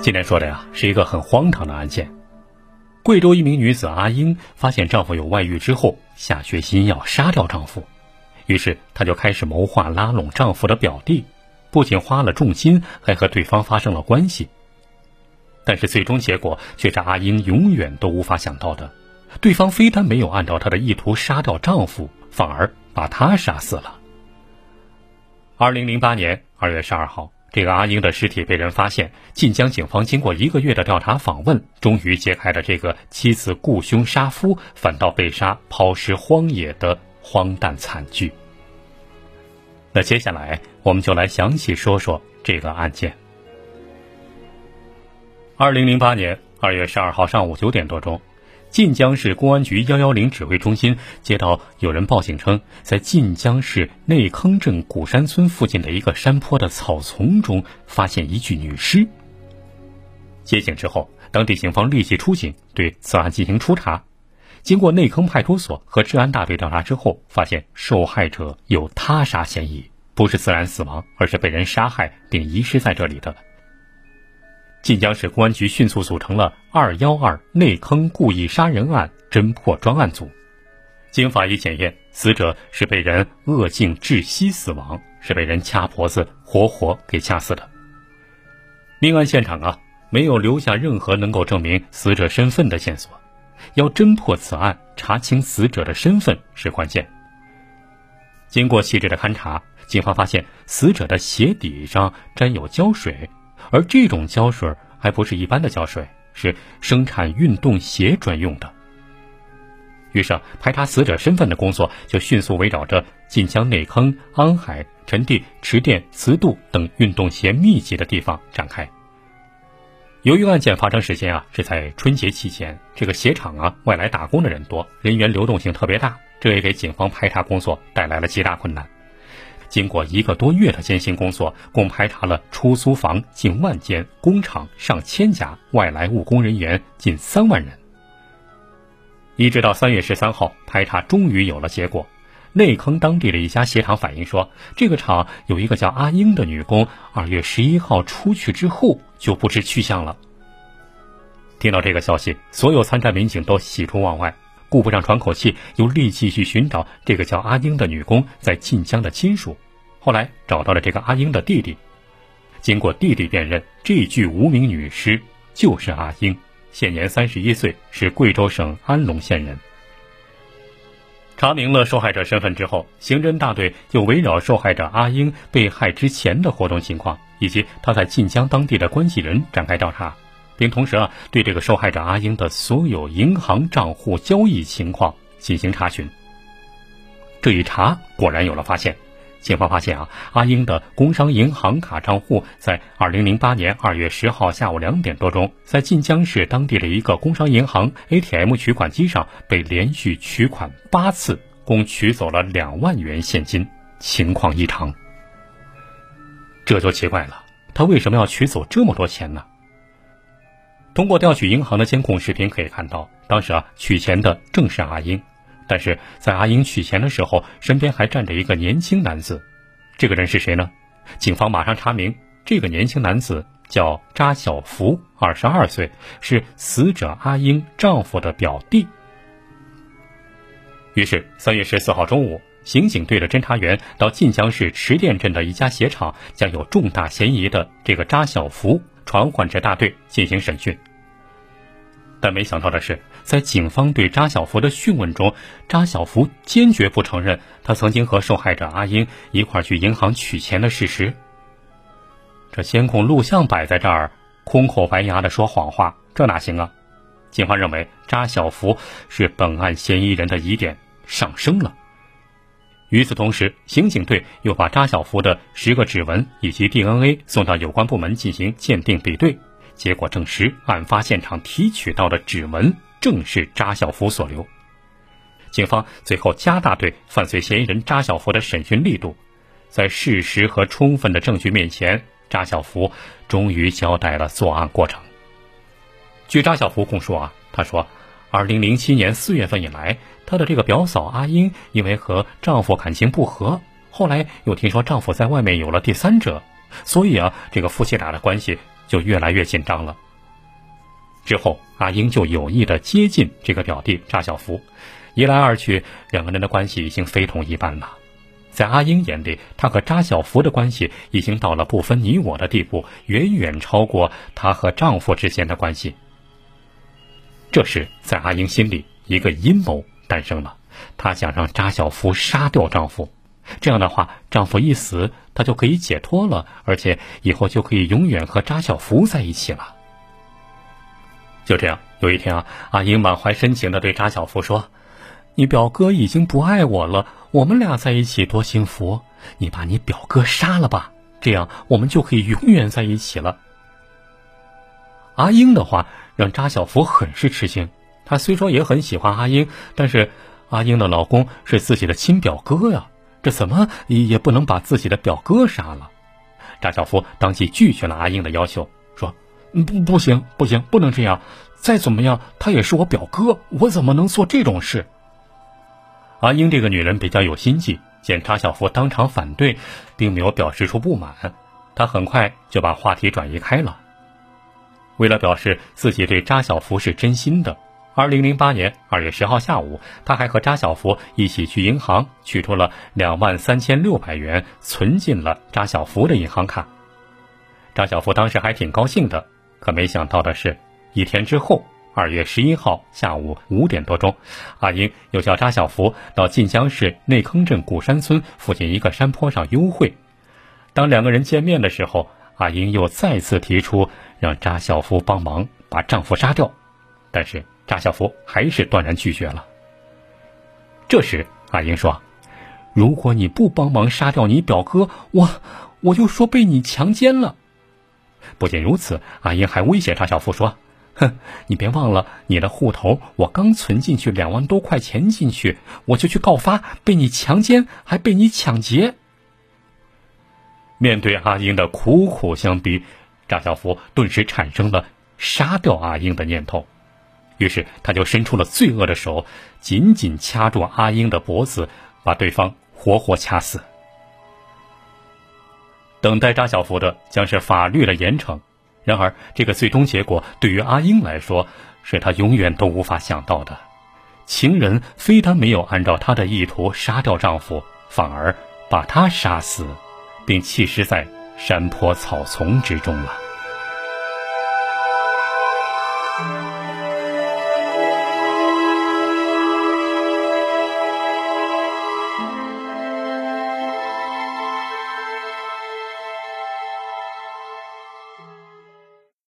今天说的呀，是一个很荒唐的案件。贵州一名女子阿英发现丈夫有外遇之后，下决心要杀掉丈夫，于是她就开始谋划拉拢丈夫的表弟，不仅花了重金，还和对方发生了关系。但是最终结果却是阿英永远都无法想到的：对方非但没有按照她的意图杀掉丈夫，反而把她杀死了。二零零八年二月十二号。这个阿英的尸体被人发现，晋江警方经过一个月的调查访问，终于揭开了这个妻子雇凶杀夫，反倒被杀抛尸荒野的荒诞惨剧。那接下来我们就来详细说说这个案件。二零零八年二月十二号上午九点多钟。晋江市公安局幺幺零指挥中心接到有人报警称，在晋江市内坑镇古山村附近的一个山坡的草丛中发现一具女尸。接警之后，当地警方立即出警对此案进行初查。经过内坑派出所和治安大队调查之后，发现受害者有他杀嫌疑，不是自然死亡，而是被人杀害并遗失在这里的。晋江市公安局迅速组成了“二幺二内坑故意杀人案”侦破专案组。经法医检验，死者是被人扼颈窒息死亡，是被人掐脖子活活给掐死的。命案现场啊，没有留下任何能够证明死者身份的线索。要侦破此案，查清死者的身份是关键。经过细致的勘查，警方发现死者的鞋底上沾有胶水。而这种胶水还不是一般的胶水，是生产运动鞋专用的。于是，排查死者身份的工作就迅速围绕着晋江内坑、安海、陈地、池店、慈渡等运动鞋密集的地方展开。由于案件发生时间啊是在春节期间，这个鞋厂啊外来打工的人多，人员流动性特别大，这也给警方排查工作带来了极大困难。经过一个多月的艰辛工作，共排查了出租房近万间、工厂上千家、外来务工人员近三万人。一直到三月十三号，排查终于有了结果。内坑当地的一家鞋厂反映说，这个厂有一个叫阿英的女工，二月十一号出去之后就不知去向了。听到这个消息，所有参战民警都喜出望外。顾不上喘口气，又立即去寻找这个叫阿英的女工在晋江的亲属。后来找到了这个阿英的弟弟，经过弟弟辨认，这具无名女尸就是阿英，现年三十一岁，是贵州省安龙县人。查明了受害者身份之后，刑侦大队就围绕受害者阿英被害之前的活动情况，以及他在晋江当地的关系人展开调查。并同时啊，对这个受害者阿英的所有银行账户交易情况进行查询。这一查，果然有了发现。警方发现啊，阿英的工商银行卡账户在二零零八年二月十号下午两点多钟，在晋江市当地的一个工商银行 ATM 取款机上被连续取款八次，共取走了两万元现金，情况异常。这就奇怪了，他为什么要取走这么多钱呢？通过调取银行的监控视频可以看到，当时啊取钱的正是阿英，但是在阿英取钱的时候，身边还站着一个年轻男子。这个人是谁呢？警方马上查明，这个年轻男子叫扎小福，二十二岁，是死者阿英丈夫的表弟。于是，三月十四号中午，刑警队的侦查员到晋江市池店镇的一家鞋厂，将有重大嫌疑的这个扎小福传唤至大队进行审讯。但没想到的是，在警方对扎小福的讯问中，扎小福坚决不承认他曾经和受害者阿英一块去银行取钱的事实。这监控录像摆在这儿，空口白牙的说谎话，这哪行啊？警方认为扎小福是本案嫌疑人的疑点上升了。与此同时，刑警队又把扎小福的十个指纹以及 DNA 送到有关部门进行鉴定比对。结果证实，案发现场提取到的指纹正是扎小福所留。警方最后加大对犯罪嫌疑人扎小福的审讯力度，在事实和充分的证据面前，扎小福终于交代了作案过程。据扎小福供述啊，他说，二零零七年四月份以来，他的这个表嫂阿英因为和丈夫感情不和，后来又听说丈夫在外面有了第三者，所以啊，这个夫妻俩的关系。就越来越紧张了。之后，阿英就有意的接近这个表弟扎小福，一来二去，两个人的关系已经非同一般了。在阿英眼里，她和扎小福的关系已经到了不分你我的地步，远远超过她和丈夫之间的关系。这时，在阿英心里，一个阴谋诞生了，她想让扎小福杀掉丈夫，这样的话，丈夫一死，她就可以解脱了，而且以后就可以永远和扎小福在一起了。就这样，有一天啊，阿英满怀深情的对扎小福说：“你表哥已经不爱我了，我们俩在一起多幸福！你把你表哥杀了吧，这样我们就可以永远在一起了。”阿英的话让扎小福很是吃惊。他虽说也很喜欢阿英，但是阿英的老公是自己的亲表哥呀，怎么也不能把自己的表哥杀了。扎小福当即拒绝了阿英的要求。说不，不行，不行，不能这样。再怎么样，他也是我表哥，我怎么能做这种事？阿英这个女人比较有心计，见查小福当场反对，并没有表示出不满，她很快就把话题转移开了。为了表示自己对扎小福是真心的，二零零八年二月十号下午，他还和扎小福一起去银行取出了两万三千六百元，存进了扎小福的银行卡。扎小福当时还挺高兴的。可没想到的是，一天之后，二月十一号下午五点多钟，阿英又叫扎小福到晋江市内坑镇古山村附近一个山坡上幽会。当两个人见面的时候，阿英又再次提出让扎小福帮忙把丈夫杀掉，但是扎小福还是断然拒绝了。这时，阿英说：“如果你不帮忙杀掉你表哥，我我就说被你强奸了。”不仅如此，阿英还威胁查小福说：“ 哼，你别忘了，你的户头我刚存进去两万多块钱进去，我就去告发，被你强奸，还被你抢劫。”面对阿英的苦苦相逼，查小福顿时产生了杀掉阿英的念头，于是他就伸出了罪恶的手，紧紧掐住阿英的脖子，把对方活活掐死。等待扎小福的将是法律的严惩，然而这个最终结果对于阿英来说，是他永远都无法想到的。情人非但没有按照她的意图杀掉丈夫，反而把他杀死，并弃尸在山坡草丛之中了。